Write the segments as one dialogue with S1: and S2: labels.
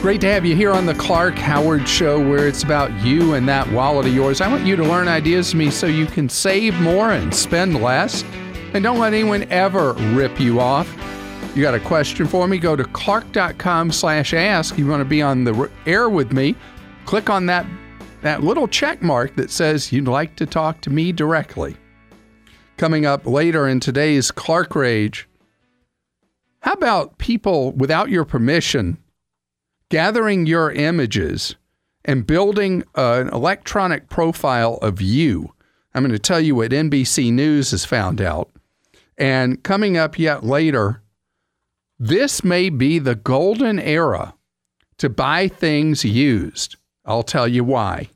S1: Great to have you here on the Clark Howard Show, where it's about you and that wallet of yours. I want you to learn ideas from me so you can save more and spend less. And don't let anyone ever rip you off. You got a question for me? Go to clark.com slash ask. You want to be on the air with me? Click on that, that little check mark that says you'd like to talk to me directly. Coming up later in today's Clark Rage, how about people without your permission gathering your images and building an electronic profile of you. I'm going to tell you what NBC News has found out. And coming up yet later, this may be the golden era to buy things used. I'll tell you why.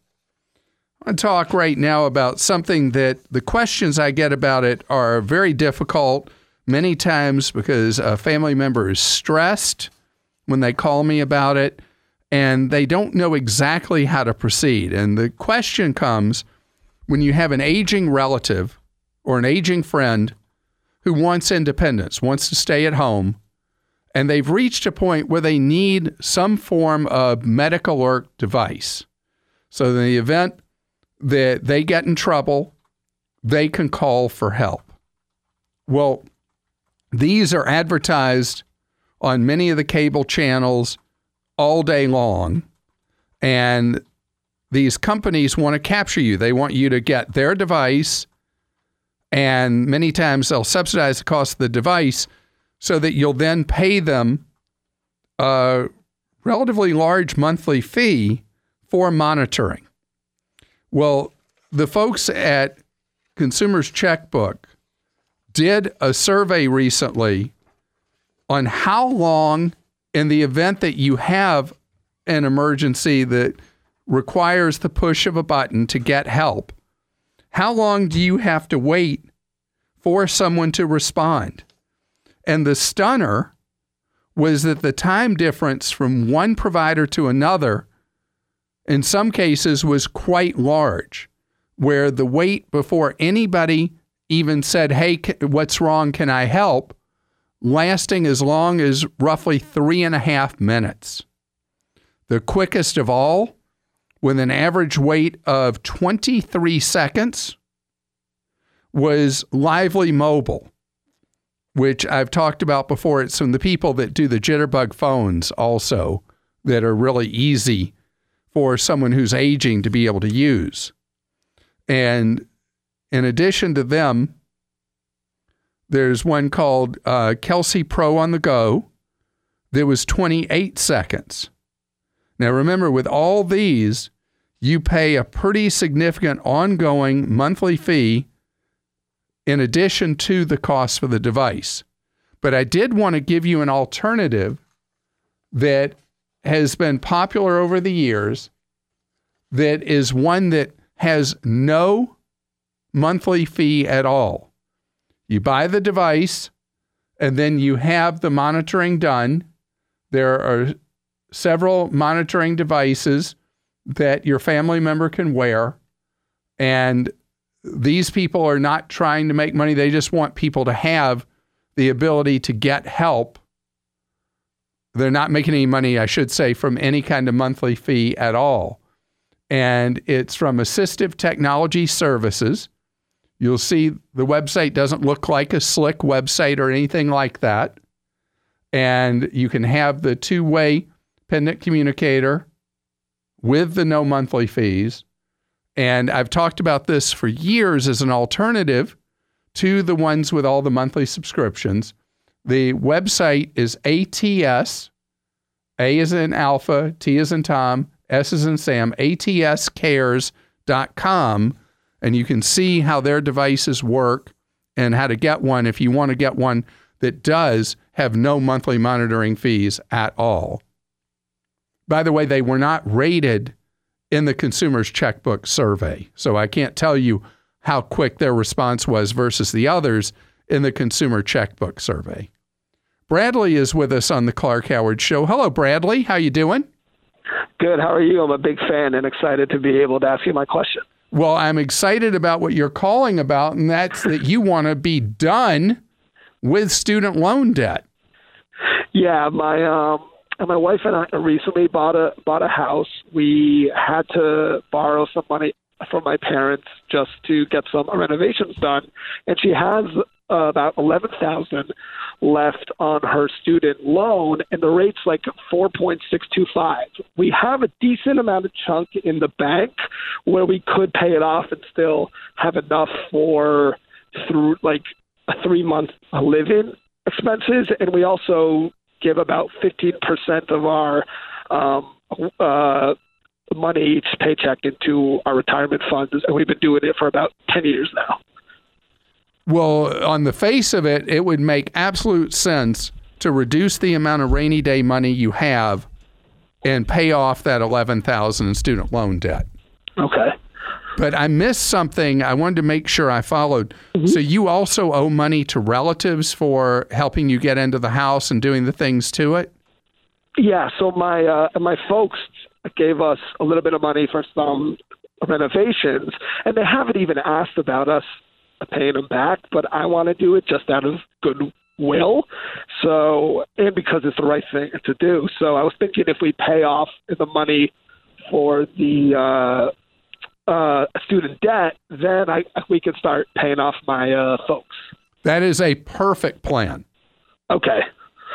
S1: I want to talk right now about something that the questions I get about it are very difficult many times because a family member is stressed when they call me about it and they don't know exactly how to proceed. And the question comes when you have an aging relative or an aging friend who wants independence, wants to stay at home, and they've reached a point where they need some form of medical alert device. So, in the event that they get in trouble, they can call for help. Well, these are advertised on many of the cable channels all day long. And these companies want to capture you. They want you to get their device, and many times they'll subsidize the cost of the device so that you'll then pay them a relatively large monthly fee for monitoring. Well, the folks at Consumers Checkbook did a survey recently on how long, in the event that you have an emergency that requires the push of a button to get help, how long do you have to wait for someone to respond? And the stunner was that the time difference from one provider to another, in some cases, was quite large, where the wait before anybody even said, Hey, what's wrong? Can I help? Lasting as long as roughly three and a half minutes. The quickest of all, with an average wait of 23 seconds, was Lively Mobile, which I've talked about before. It's from the people that do the Jitterbug phones also that are really easy for someone who's aging to be able to use. And in addition to them, there's one called uh, Kelsey Pro on the Go. There was 28 seconds. Now remember, with all these, you pay a pretty significant ongoing monthly fee in addition to the cost for the device. But I did want to give you an alternative that has been popular over the years that is one that has no monthly fee at all. You buy the device and then you have the monitoring done. There are several monitoring devices that your family member can wear. And these people are not trying to make money, they just want people to have the ability to get help. They're not making any money, I should say, from any kind of monthly fee at all. And it's from Assistive Technology Services. You'll see the website doesn't look like a slick website or anything like that. And you can have the two way pendant communicator with the no monthly fees. And I've talked about this for years as an alternative to the ones with all the monthly subscriptions. The website is ATS, A is in Alpha, T is in Tom, S is in Sam, atscares.com and you can see how their devices work and how to get one if you want to get one that does have no monthly monitoring fees at all. By the way, they were not rated in the consumer's checkbook survey, so I can't tell you how quick their response was versus the others in the consumer checkbook survey. Bradley is with us on the Clark Howard show. Hello Bradley, how you doing?
S2: Good. How are you? I'm a big fan and excited to be able to ask you my question.
S1: Well, I'm excited about what you're calling about, and that's that you want to be done with student loan debt.
S2: Yeah, my um, my wife and I recently bought a bought a house. We had to borrow some money from my parents just to get some renovations done, and she has uh, about eleven thousand left on her student loan, and the rate's like four point six two five. We have a decent amount of chunk in the bank where we could pay it off and still have enough for through like a three month live-in expenses, and we also give about fifteen percent of our um, uh, money each paycheck into our retirement funds, and we've been doing it for about ten years now.
S1: Well, on the face of it, it would make absolute sense to reduce the amount of rainy day money you have and pay off that 11,000 in student loan debt.
S2: Okay.
S1: But I missed something. I wanted to make sure I followed. Mm-hmm. So you also owe money to relatives for helping you get into the house and doing the things to it?
S2: Yeah, so my uh, my folks gave us a little bit of money for some renovations and they haven't even asked about us paying them back, but I want to do it just out of goodwill. So, and because it's the right thing to do. So, I was thinking if we pay off the money for the uh, uh, student debt, then I we can start paying off my uh, folks.
S1: That is a perfect plan.
S2: Okay.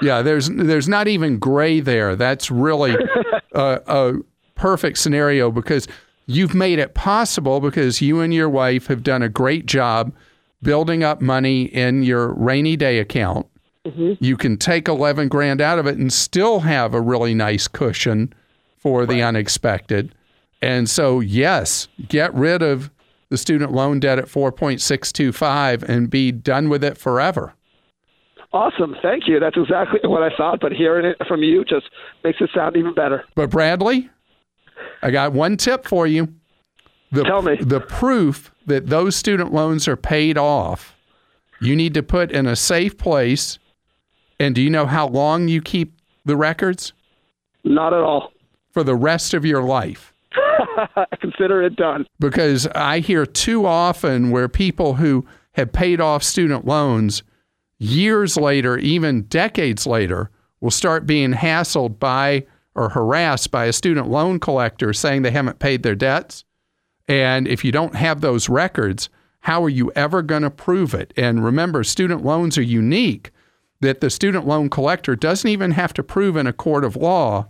S1: Yeah, there's there's not even gray there. That's really a, a perfect scenario because You've made it possible because you and your wife have done a great job building up money in your rainy day account. Mm-hmm. You can take 11 grand out of it and still have a really nice cushion for right. the unexpected. And so, yes, get rid of the student loan debt at 4.625 and be done with it forever.
S2: Awesome. Thank you. That's exactly what I thought, but hearing it from you just makes it sound even better.
S1: But Bradley, I got one tip for you. The,
S2: Tell me.
S1: The proof that those student loans are paid off, you need to put in a safe place. And do you know how long you keep the records?
S2: Not at all.
S1: For the rest of your life.
S2: Consider it done.
S1: Because I hear too often where people who have paid off student loans years later, even decades later, will start being hassled by or harassed by a student loan collector saying they haven't paid their debts. And if you don't have those records, how are you ever going to prove it? And remember, student loans are unique that the student loan collector doesn't even have to prove in a court of law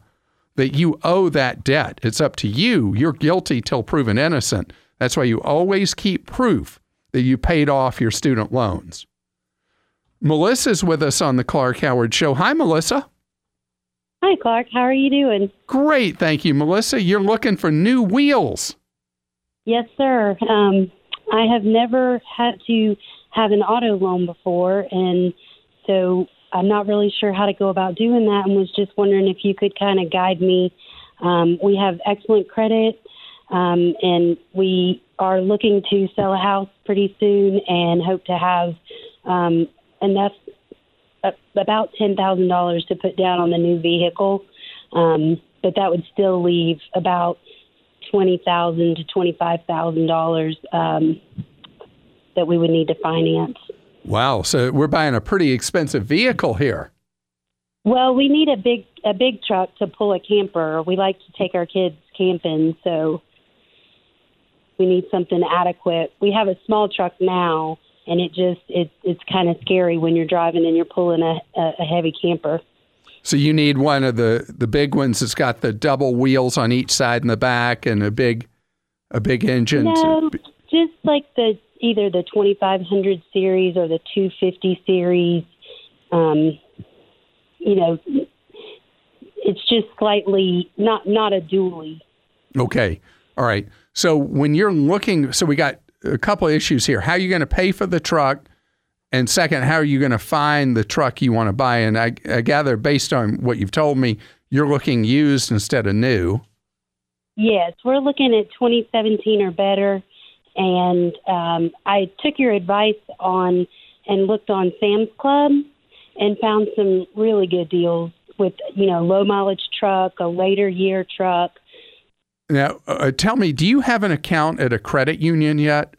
S1: that you owe that debt. It's up to you. You're guilty till proven innocent. That's why you always keep proof that you paid off your student loans. Melissa's with us on the Clark Howard Show. Hi, Melissa.
S3: Hi, Clark. How are you doing?
S1: Great. Thank you, Melissa. You're looking for new wheels.
S3: Yes, sir. Um, I have never had to have an auto loan before, and so I'm not really sure how to go about doing that and was just wondering if you could kind of guide me. Um, we have excellent credit, um, and we are looking to sell a house pretty soon and hope to have um, enough about ten thousand dollars to put down on the new vehicle, um, but that would still leave about twenty thousand to twenty five thousand dollars um, that we would need to finance.
S1: Wow! So we're buying a pretty expensive vehicle here.
S3: Well, we need a big a big truck to pull a camper. We like to take our kids camping, so we need something adequate. We have a small truck now, and it just it, it's kind of scary when you're driving and you're pulling a, a heavy camper.
S1: So you need one of the the big ones that's got the double wheels on each side and the back and a big a big engine.
S3: No, to... just like the either the 2500 series or the 250 series. Um, you know, it's just slightly not not a dually.
S1: Okay. All right. So when you're looking, so we got a couple of issues here. How are you going to pay for the truck? And second, how are you going to find the truck you want to buy? And I, I gather, based on what you've told me, you're looking used instead of new.
S3: Yes, we're looking at 2017 or better. And um, I took your advice on and looked on Sam's Club and found some really good deals with, you know, low mileage truck, a later year truck,
S1: now, uh, tell me, do you have an account at a credit union yet?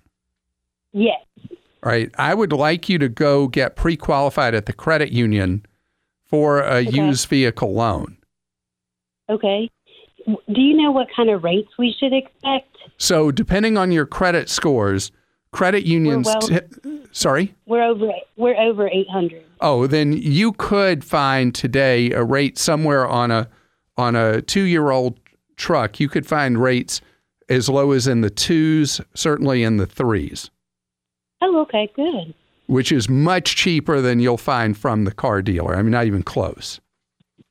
S3: Yes.
S1: All right. I would like you to go get pre qualified at the credit union for a okay. used vehicle loan.
S3: Okay. Do you know what kind of rates we should expect?
S1: So, depending on your credit scores, credit unions.
S3: well-
S1: t- sorry.
S3: We're over we're over 800.
S1: Oh, then you could find today a rate somewhere on a on a two year old truck. You could find rates as low as in the twos, certainly in the threes,
S3: Oh, okay, good.
S1: which is much cheaper than you'll find from the car dealer. I mean, not even close.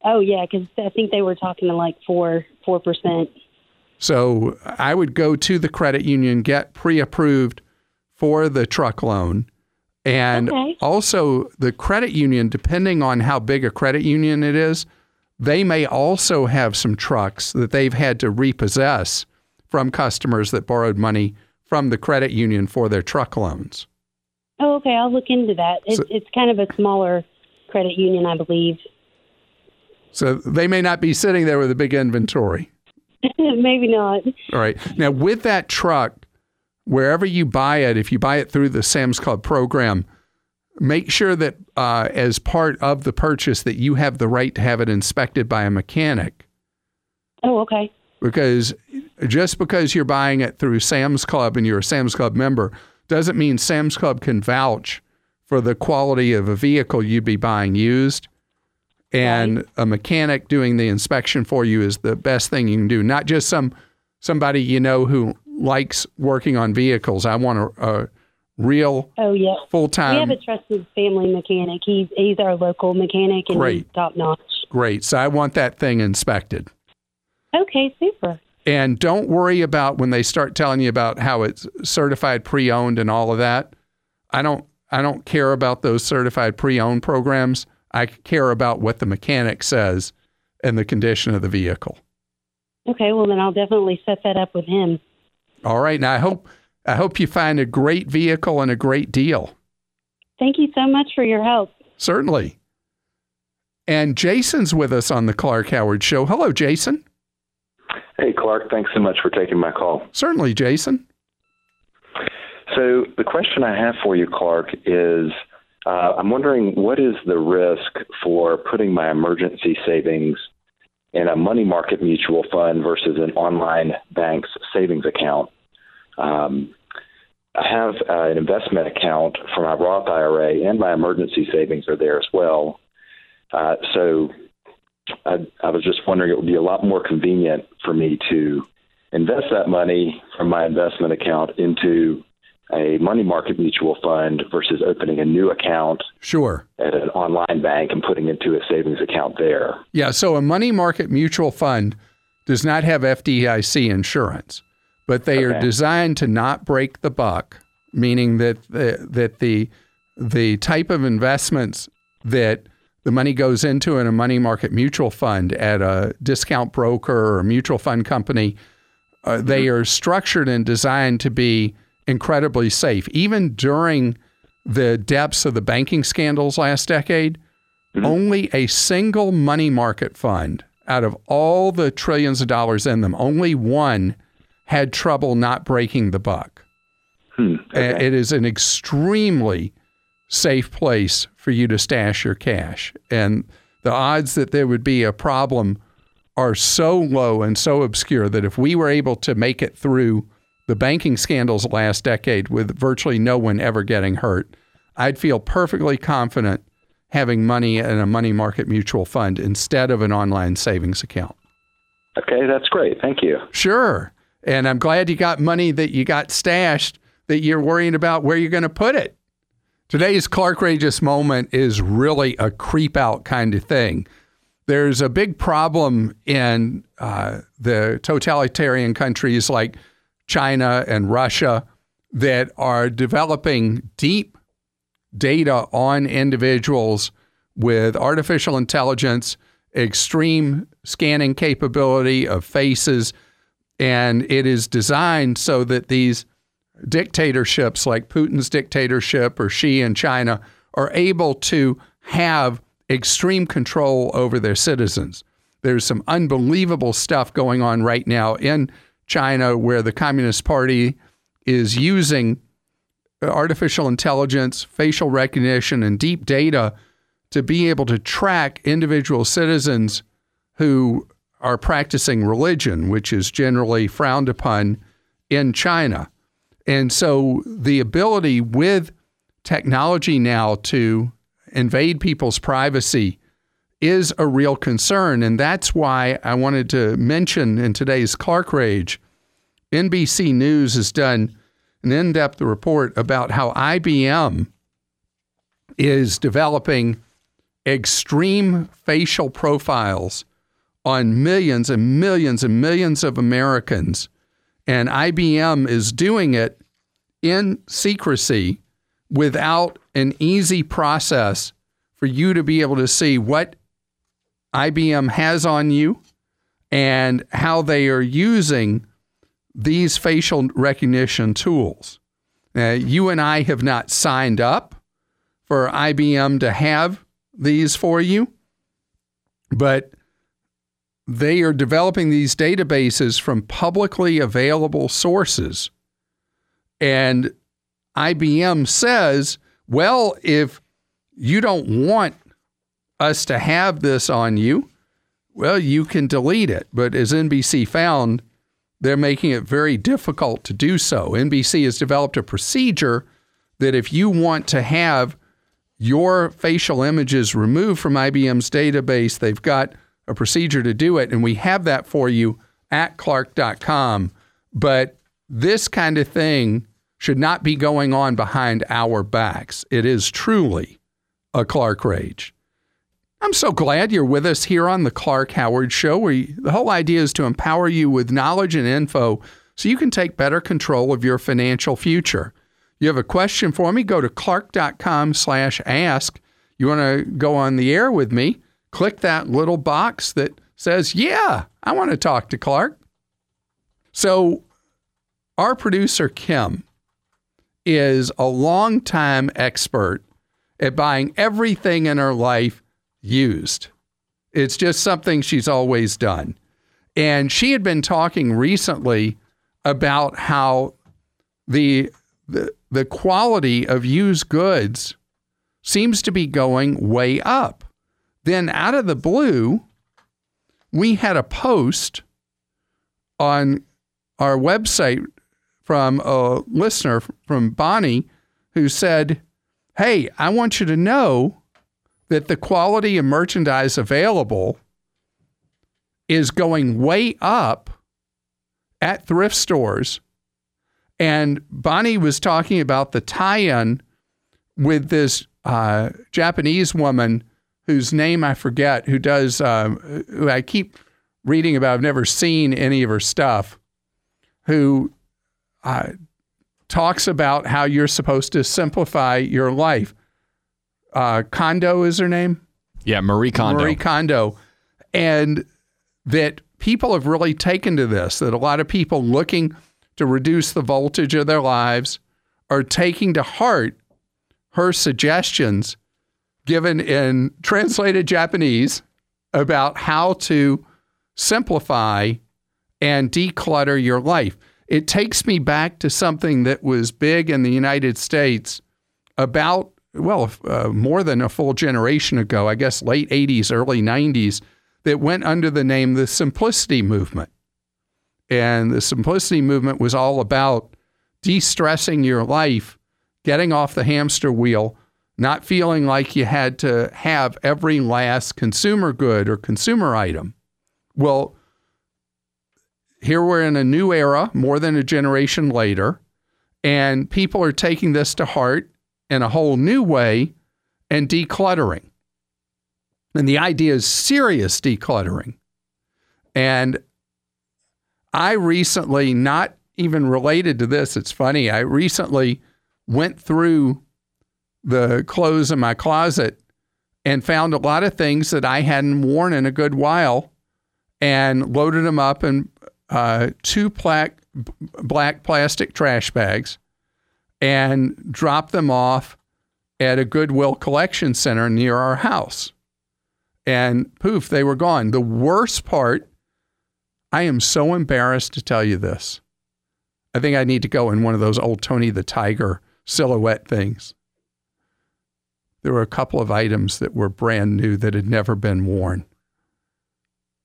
S3: Oh yeah, because I think they were talking to like four four percent.
S1: So I would go to the credit union, get pre approved for the truck loan. And
S3: Okay.
S1: also, the credit union, depending on how big a credit union it is, they may also have some trucks that they've had to repossess from customers that borrowed money from the credit union for their truck loans.
S3: Oh, okay, I'll look into that. It's
S1: So-
S3: it's kind of a smaller credit union, I believe.
S1: So they may not be sitting there with a big inventory.
S3: Maybe not.
S1: All right. Now, with that truck, wherever you buy it, if you buy it through the Sam's Club program, make sure that uh, as part of the purchase that you have the right to have it inspected by a mechanic.
S3: Oh, okay.
S1: Because just because you're buying it through Sam's Club and you're a Sam's Club member doesn't mean Sam's Club can vouch for the quality of a vehicle you'd be buying used. And a mechanic doing the inspection for you is the best thing you can do. Not just some somebody you know who likes working on vehicles. I want a, a real
S3: Oh yeah.
S1: full time.
S3: We have a trusted family mechanic. He's he's our local mechanic and
S1: Great.
S3: top notch.
S1: great. So I want that thing inspected.
S3: Okay, super.
S1: And don't worry about when they start telling you about how it's certified pre-owned and all of that. I don't I don't care about those certified pre-owned programs. I care about what the mechanic says and the condition of the vehicle.
S3: Okay, well then I'll definitely set that up with him.
S1: All right. Now I hope I hope you find a great vehicle and a great deal.
S3: Thank you so much for your help.
S1: Certainly. And Jason's with us on the Clark Howard Show. Hello, Jason.
S4: Hey, Clark, thanks so much for taking my call.
S1: Certainly, Jason.
S4: So, the question I have for you, Clark, is uh, I'm wondering what is the risk for putting my emergency savings in a money market mutual fund versus an online bank's savings account? Um, I have uh, an investment account for my Roth IRA, and my emergency savings are there as well. Uh, so, I, I was just wondering it would be a lot more convenient for me to invest that money from my investment account into a money market mutual fund versus opening a new account
S1: Sure.
S4: at an online bank and putting it into a savings account there.
S1: Yeah. So a money market mutual fund does not have FDIC insurance, but they are designed to not break the buck, meaning that the, that the the type of investments that the money goes into in a money market mutual fund at a discount broker or a mutual fund company, uh, they are structured and designed to be incredibly safe. Even during the depths of the banking scandals last decade, only a single money market fund out of all the trillions of dollars in them, only one had trouble not breaking the buck.
S4: Hmm. Okay.
S1: It is an extremely safe place for you to stash your cash. And the odds that there would be a problem are so low and so obscure that if we were able to make it through the banking scandals last decade with virtually no one ever getting hurt, I'd feel perfectly confident having money in a money market mutual fund instead of an online savings account.
S4: Okay, that's great. Thank you.
S1: Sure. And I'm glad you got money that you got stashed that you're worrying about where you're going to put it. Today's Clark Rageous moment is really a creep out kind of thing. There's a big problem in uh, the totalitarian countries like China and Russia that are developing deep data on individuals with artificial intelligence, extreme scanning capability of faces, and it is designed so that these dictatorships like Putin's dictatorship or Xi in China are able to have extreme control over their citizens. There's some unbelievable stuff going on right now in China where the Communist Party is using artificial intelligence, facial recognition, and deep data to be able to track individual citizens who are practicing religion, which is generally frowned upon in China. And so the ability with technology now to invade people's privacy is a real concern. And that's why I wanted to mention in today's Clark Rage, NBC News has done an in depth report about how IBM is developing extreme facial profiles on millions and millions and millions of Americans. And IBM is doing it in secrecy without an easy process for you to be able to see what IBM has on you and how they are using these facial recognition tools. Now, you and I have not signed up for IBM to have these for you, but they are developing these databases from publicly available sources. And IBM says, well, if you don't want us to have this on you, well, you can delete it. But as NBC found, they're making it very difficult to do so. NBC has developed a procedure that if you want to have your facial images removed from IBM's database, they've got a procedure to do it. And we have that for you at clark.com. But this kind of thing should not be going on behind our backs. It is truly a Clark Rage. I'm so glad you're with us here on the Clark Howard Show, where the whole idea is to empower you with knowledge and info so you can take better control of your financial future. You have a question for me? Go to clark.com slash ask. You want to go on the air with me? Click that little box that says, Yeah, I want to talk to Clark. So, our producer, Kim, is a longtime expert at buying everything in her life used. It's just something she's always done. And she had been talking recently about how the the, the quality of used goods seems to be going way up. Then out of the blue, we had a post on our website from a listener from Bonnie who said, Hey, I want you to know that the quality of merchandise available is going way up at thrift stores. And Bonnie was talking about the tie in with this uh, Japanese woman whose name I forget, who does, um, who I keep reading about. I've never seen any of her stuff, who uh, talks about how you're supposed to simplify your life uh, Kondo is her name.
S5: Yeah, Marie Kondo.
S1: Marie Kondo, and that people have really taken to this. That a lot of people looking to reduce the voltage of their lives are taking to heart her suggestions given in translated Japanese about how to simplify and declutter your life. It takes me back to something that was big in the United States about well, uh, more than a full generation ago, I guess late 80s, early 90s, that went under the name the Simplicity Movement. And the Simplicity Movement was all about de stressing your life, getting off the hamster wheel, not feeling like you had to have every last consumer good or consumer item. Well, here we're in a new era, more than a generation later, and people are taking this to heart in a whole new way and decluttering. And the idea is serious decluttering. And I recently, not even related to this, it's funny, I recently went through the clothes in my closet and found a lot of things that I hadn't worn in a good while and loaded them up in uh, two black, black plastic trash bags and dropped them off at a Goodwill collection center near our house. And poof, they were gone. The worst part, I am so embarrassed to tell you this. I think I need to go in one of those old Tony the Tiger silhouette things. There were a couple of items that were brand new that had never been worn.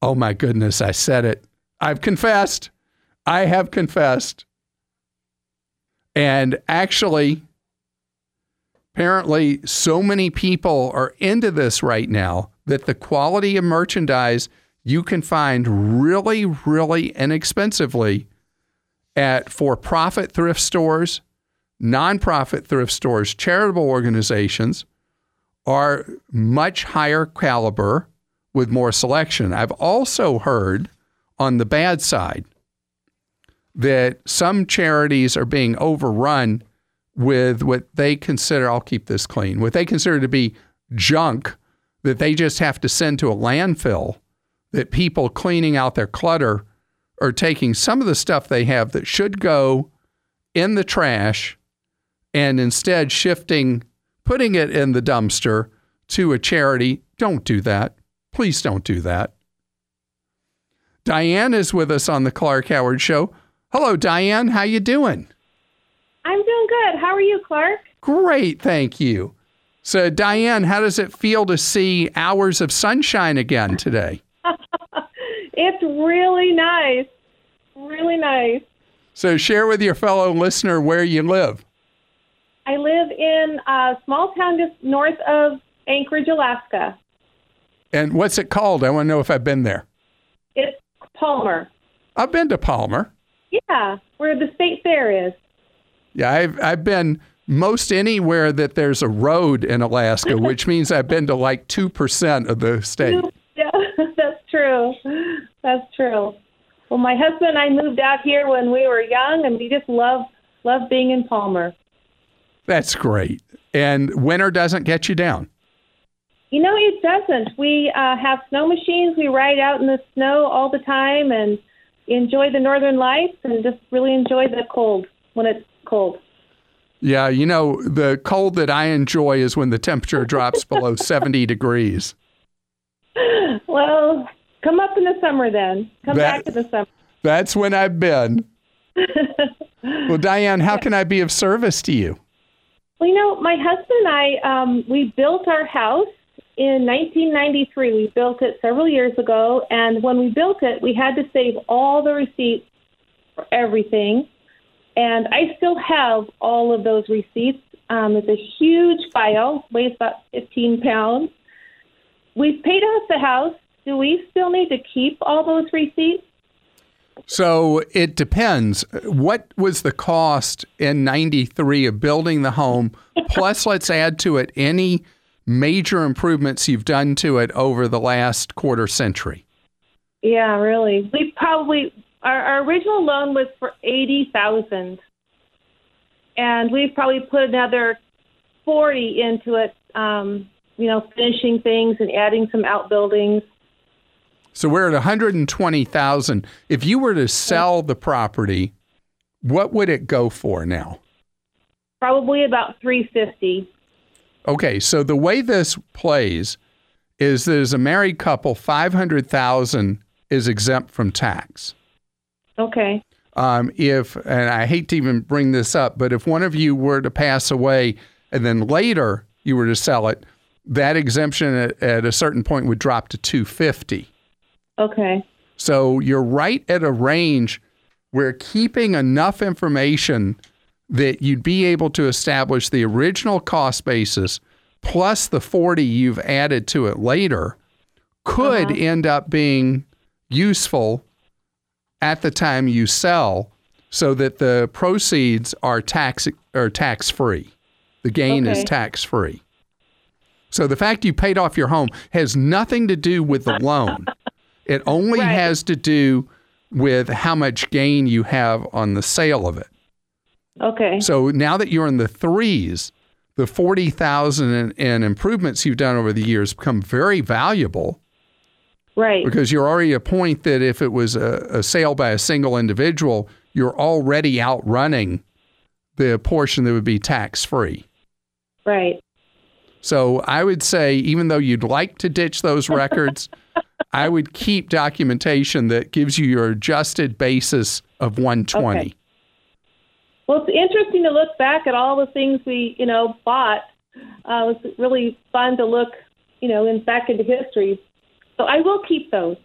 S1: Oh my goodness, I said it. I've confessed. I have confessed. And actually, apparently, so many people are into this right now that the quality of merchandise you can find really, really inexpensively at for profit thrift stores, nonprofit thrift stores, charitable organizations are much higher caliber with more selection. I've also heard on the bad side that some charities are being overrun with what they consider, I'll keep this clean, what they consider to be junk that they just have to send to a landfill, that people cleaning out their clutter are taking some of the stuff they have that should go in the trash and instead shifting, putting it in the dumpster to a charity. Don't do that. Please don't do that. Diane is with us on the Clark Howard Show. Hello, Diane. How you doing?
S5: I'm doing good. How are you, Clark?
S1: Great, thank you. So, Diane, how does it feel to see hours of sunshine again today?
S5: it's really nice. Really nice.
S1: So, share with your fellow listener where you live.
S5: I live in a small town just north of Anchorage, Alaska.
S1: And what's it called? I want to know if I've been there.
S5: It's Palmer.
S1: I've been to Palmer.
S5: Yeah, where the state fair is.
S1: Yeah, I've I've been most anywhere that there's a road in Alaska, which means I've been to like two percent of the state.
S5: Yeah, that's true. That's true. Well, my husband and I moved out here when we were young, and we just love love being in Palmer.
S1: That's great. And winter doesn't get you down.
S5: You know, it doesn't. We uh, have snow machines. We ride out in the snow all the time and enjoy the northern lights and just really enjoy the cold when it's cold.
S1: Yeah, you know, the cold that I enjoy is when the temperature drops below 70 degrees.
S5: Well, come up in the summer then. Come
S1: That-
S5: back in the summer.
S1: That's when I've been. Well, Diane, how can I be of service to you?
S5: Well, you know, my husband and I, um, we built our house in 1993. We built it several years ago, and when we built it, we had to save all the receipts for everything. And I still have all of those receipts. Um, it's a huge file, weighs about 15 pounds. We've paid off the house. Do we still need to keep all those receipts?
S1: So it depends. What was the cost in 93 of building the home? Plus, let's add to it any major improvements you've done to it over the last quarter century.
S5: Yeah, really. We probably our, our original loan was for eighty thousand, and we've probably put another forty into it. Um, you know, finishing things and adding some outbuildings.
S1: So we're at 120,000. If you were to sell the property, what would it go for now?
S5: Probably about three fifty.
S1: Okay, so the way this plays is that as a married couple, 500,000 is exempt from tax.
S5: Okay.
S1: um, if, and I hate to even bring this up, but if one of you were to pass away and then later you were to sell it, that exemption at, at a certain point would drop to 250.
S5: Okay.
S1: So you're right at a range where keeping enough information that you'd be able to establish the original cost basis plus the 40 you've added to it later could uh-huh. end up being useful at the time you sell so that the proceeds are tax are tax free. The gain is tax free. So the fact you paid off your home has nothing to do with the loan. It only
S5: Right.
S1: has to do with how much gain you have on the sale of it.
S5: Okay.
S1: So now that you're in the threes, the 40,000 in, in improvements you've done over the years become very valuable
S5: Right.
S1: because you're already at a point that if it was a, a sale by a single individual, you're already outrunning the portion that would be tax free.
S5: Right.
S1: So I would say, even though you'd like to ditch those records, I would keep documentation that gives you your adjusted basis of 120.
S5: Okay. Well, it's interesting to look back at all the things we, you know, bought. Uh, it was really fun to look, you know, in back into history. So I will keep those.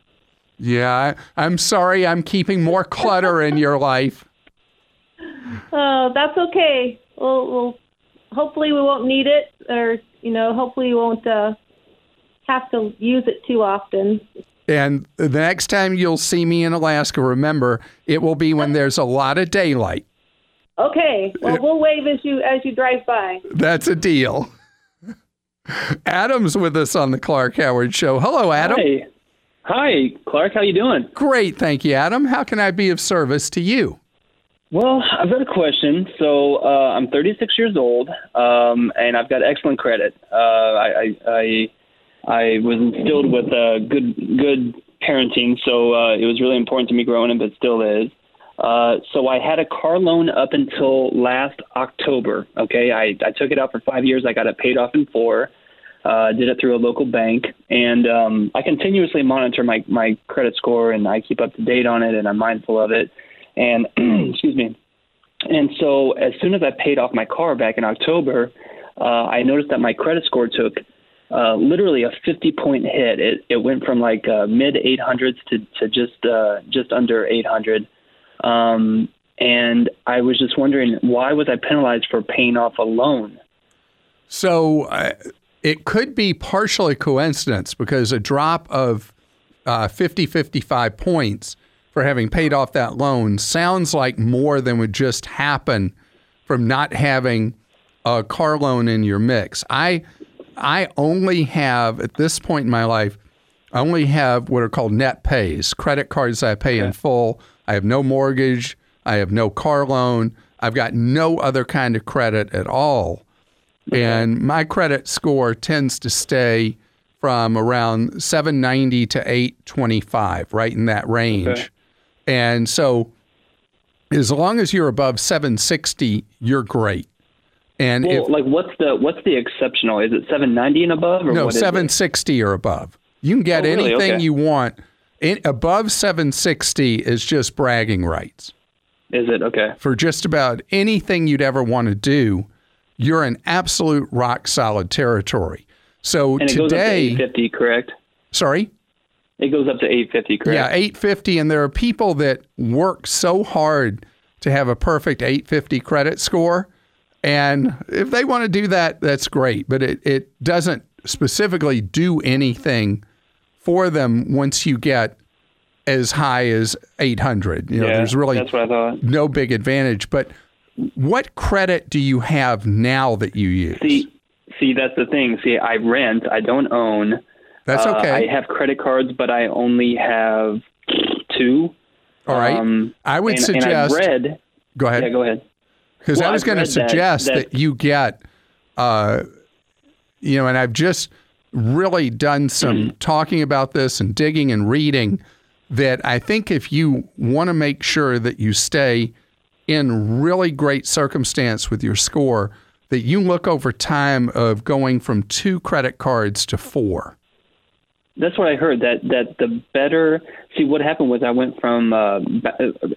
S1: Yeah, I, I'm sorry. I'm keeping more clutter in your life.
S5: Oh, that's okay. We'll, we'll hopefully we won't need it, or you know, hopefully we won't uh, have to use it too often.
S1: And the next time you'll see me in Alaska, remember it will be when there's a lot of daylight.
S5: Okay. Well, we'll wave as you as you drive by.
S1: That's a deal. Adam's with us on the Clark Howard Show. Hello, Adam.
S6: Hi. Hi, Clark. How you doing?
S1: Great, thank you, Adam. How can I be of service to you?
S6: Well, I've got a question. So uh, I'm 36 years old, um, and I've got excellent credit. Uh, I, I, I I was instilled with uh, good good parenting, so uh, it was really important to me growing up. It still is. Uh, so I had a car loan up until last October. Okay, I, I took it out for five years. I got it paid off in four. Uh, did it through a local bank, and um, I continuously monitor my my credit score, and I keep up to date on it, and I'm mindful of it. And excuse me. And so as soon as I paid off my car back in October, uh, I noticed that my credit score took uh, literally a 50 point hit. It it went from like uh, mid 800s to to just uh, just under 800. Um, and I was just wondering why was I penalized for paying off a loan?
S1: So uh, it could be partially coincidence because a drop of uh, 50, 55 points for having paid off that loan sounds like more than would just happen from not having a car loan in your mix. I I only have at this point in my life, I only have what are called net pays, credit cards I pay in full. I have no mortgage, I have no car loan, I've got no other kind of credit at all. And my credit score tends to stay from around 790 to 825, right in that range.
S6: Okay.
S1: And so as long as you're above 760, you're great. And
S6: Well,
S1: if
S6: like what's the what's the exceptional? Is it 790 and above, or
S1: no
S6: what is it?
S1: 760 or above, you can get
S6: Oh, really?
S1: anything
S6: Okay.
S1: you want. In, above 760 is just bragging rights.
S6: Is it okay?
S1: For just about anything you'd ever want to do, you're in absolute rock solid territory. So
S6: And it goes up to
S1: today,
S6: 850, correct?
S1: sorry,
S6: It goes up to 850, correct?
S1: yeah, 850, and there are people that work so hard to have a perfect 850 credit score, and if they want to do that, that's great. But it it doesn't specifically do anything for them once you get as high as 800. You know,
S6: Yeah,
S1: there's really
S6: that's what I thought.
S1: no big advantage. But what credit do you have now that you use?
S6: See, see, that's the thing. See, I rent. I don't own.
S1: That's
S6: Uh,
S1: okay.
S6: I have credit cards, but I only have two.
S1: All right.
S6: Um,
S1: I would
S6: and,
S1: suggest.
S6: And I've read.
S1: go ahead.
S6: Yeah, go ahead.
S1: Because
S6: Well,
S1: I was going to
S6: read that-
S1: suggest that,
S6: that-
S1: you get, uh, you know, and I've just really done some
S6: Mm-hmm.
S1: talking about this and digging and reading that I think if you want to make sure that you stay in really great circumstance with your score, that you look over time of going from two credit cards to four.
S6: That's what I heard. That that the better. See, what happened was I went from uh,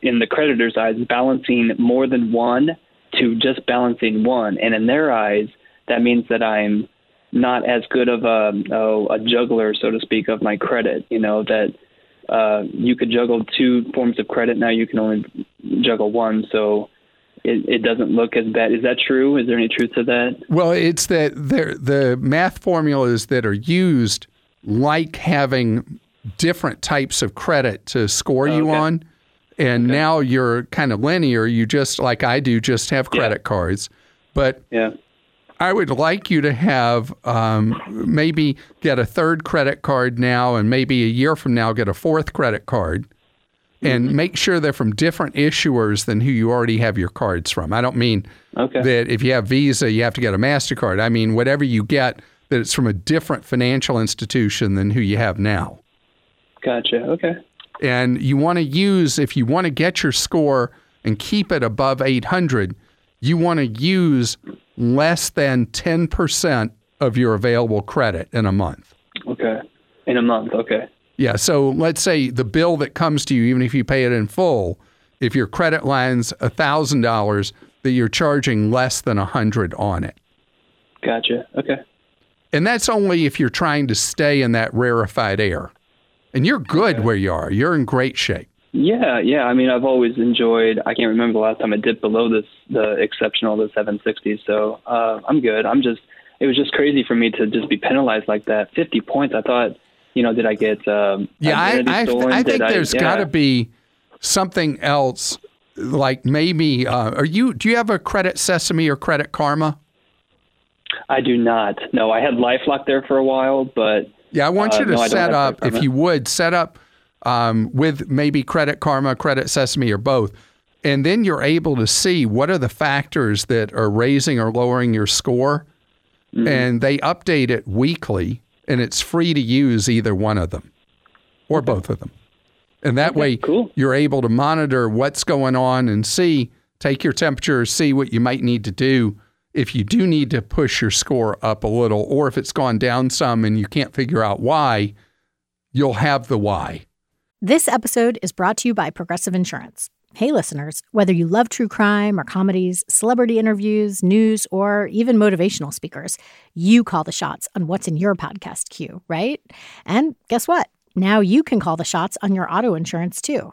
S6: in the creditor's eyes balancing more than one to just balancing one, and in their eyes, that means that I'm not as good of a oh, a juggler, so to speak, of my credit. You know that uh, you could juggle two forms of credit. Now you can only juggle one, so it, it doesn't look as bad. Is that true? Is there any truth to that?
S1: Well, it's that there the math formulas that are used like having different types of credit to score you
S6: Okay.
S1: on. And now you're kind of linear. You just like I do, just have credit cards. But
S6: Yeah.
S1: I would like you to have um, maybe get a third credit card now, and maybe a year from now get a fourth credit card, and make sure they're from different issuers than who you already have your cards from. I don't mean
S6: Okay.
S1: that if you have Visa, you have to get a MasterCard. I mean, whatever you get, that it's from a different financial institution than who you have now.
S6: Gotcha. Okay.
S1: And you want to use, if you want to get your score and keep it above 800, you want to use less than 10% of your available credit in a month.
S6: Okay. In a month. Okay.
S1: Yeah. So let's say the bill that comes to you, even if you pay it in full, if your credit line's $1,000, that you're charging less than 100 on it.
S6: Gotcha. Okay.
S1: And that's only if you're trying to stay in that rarefied air. And you're good where you are. You're in great shape.
S6: Yeah, yeah. I mean, I've always enjoyed. I can't remember the last time I dipped below this the exceptional, the 760. So uh, I'm good. I'm just. It was just crazy for me to just be penalized like that. 50 points. I thought, you know, did I get? Um,
S1: yeah, I, I, I think
S6: I,
S1: there's
S6: yeah.
S1: got to be something else. Like maybe, uh, are you? Do you have a credit Sesame or credit Karma?
S6: I do not. No, I had LifeLock there for a while, but
S1: yeah, I want
S6: uh,
S1: you to
S6: no,
S1: set up, if you would, set up um, with maybe Credit Karma, Credit Sesame, or both. And then you're able to see what are the factors that are raising or lowering your score.
S6: Mm-hmm.
S1: And they update it weekly, and it's free to use either one of them or both of them. And that way,
S6: cool.
S1: you're able to monitor what's going on and see, take your temperature, see what you might need to do if you do need to push your score up a little, or if it's gone down some and you can't figure out why, you'll have the why.
S7: This episode is brought to you by Progressive Insurance. Hey, listeners, whether you love true crime or comedies, celebrity interviews, news, or even motivational speakers, you call the shots on what's in your podcast queue, right? And guess what? Now you can call the shots on your auto insurance too.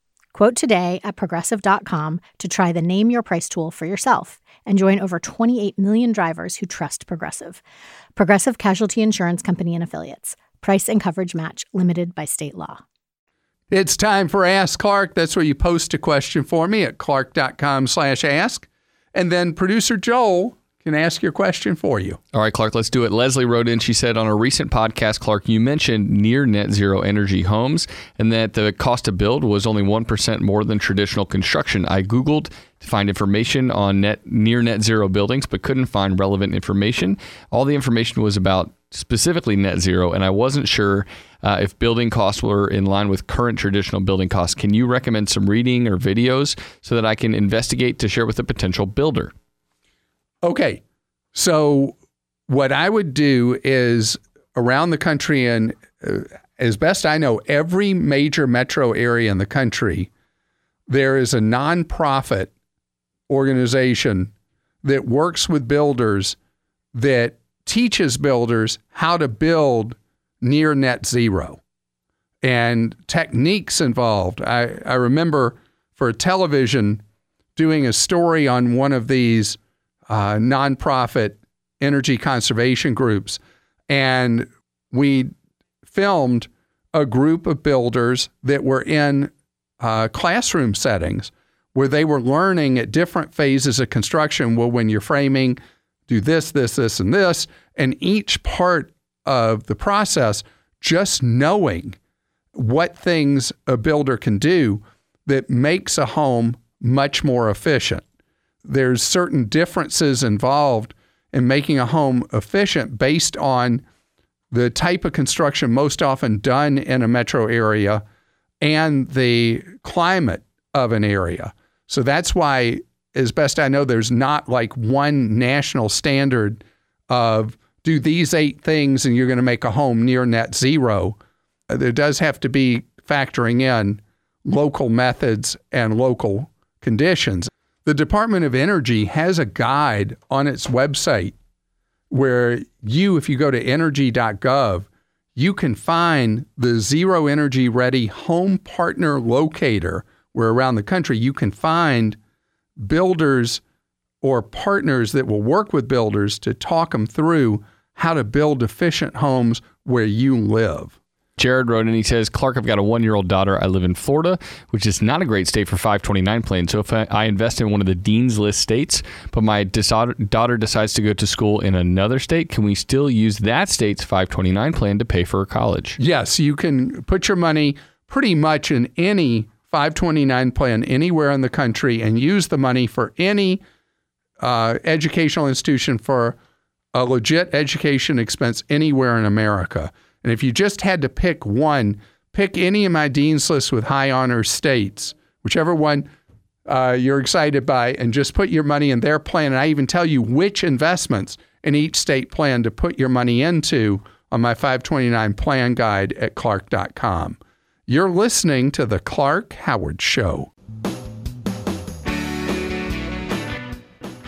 S7: Quote today at progressive.com to try the Name Your Price tool for yourself and join over 28 million drivers who trust Progressive. Progressive Casualty Insurance Company and Affiliates. Price and coverage match limited by state law.
S1: It's time for Ask Clark. That's where you post a question for me at clark.com slash ask. And then producer Joel can ask your question for you.
S8: All right, Clark, let's do it. Leslie wrote in, she said on a recent podcast, Clark, you mentioned near net zero energy homes and that the cost to build was only 1% more than traditional construction. I Googled to find information on net near net zero buildings, but couldn't find relevant information. All the information was about specifically net zero, and I wasn't sure uh, if building costs were in line with current traditional building costs. Can you recommend some reading or videos so that I can investigate to share with a potential builder?
S1: Okay. So, what I would do is around the country, and uh, as best I know, every major metro area in the country, there is a nonprofit organization that works with builders that teaches builders how to build near net zero and techniques involved. I, I remember for a television doing a story on one of these uh, nonprofit energy conservation groups, and we filmed a group of builders that were in uh, classroom settings where they were learning at different phases of construction. Well, when you're framing, do this, this, this, and this, and each part of the process, just knowing what things a builder can do that makes a home much more efficient there's certain differences involved in making a home efficient based on the type of construction most often done in a metro area and the climate of an area. So that's why, as best I know, there's not like one national standard of do these eight things and you're going to make a home near net zero. Uh, there does have to be factoring in local methods and local conditions. The Department of Energy has a guide on its website where you, if you go to energy.gov, you can find the zero energy ready home partner locator, where around the country you can find builders or partners that will work with builders to talk them through how to build efficient homes where you live.
S8: Jared wrote and he says, Clark, I've got a one year old daughter. I live in Florida, which is not a great state for 529 plan. So if I, I invest in one of the Dean's List states, but my daughter decides to go to school in another state, can we still use that state's 529 plan to pay for her college?
S1: Yes, you can put your money pretty much in any 529 plan anywhere in the country and use the money for any uh, educational institution for a legit education expense anywhere in America. And if you just had to pick one, pick any of my dean's lists with high honor states whichever one uh, you're excited by, and just put your money in their plan. And I even tell you which investments in each state plan to put your money into on my 529 plan guide at clark.com. You're listening to The Clark Howard Show.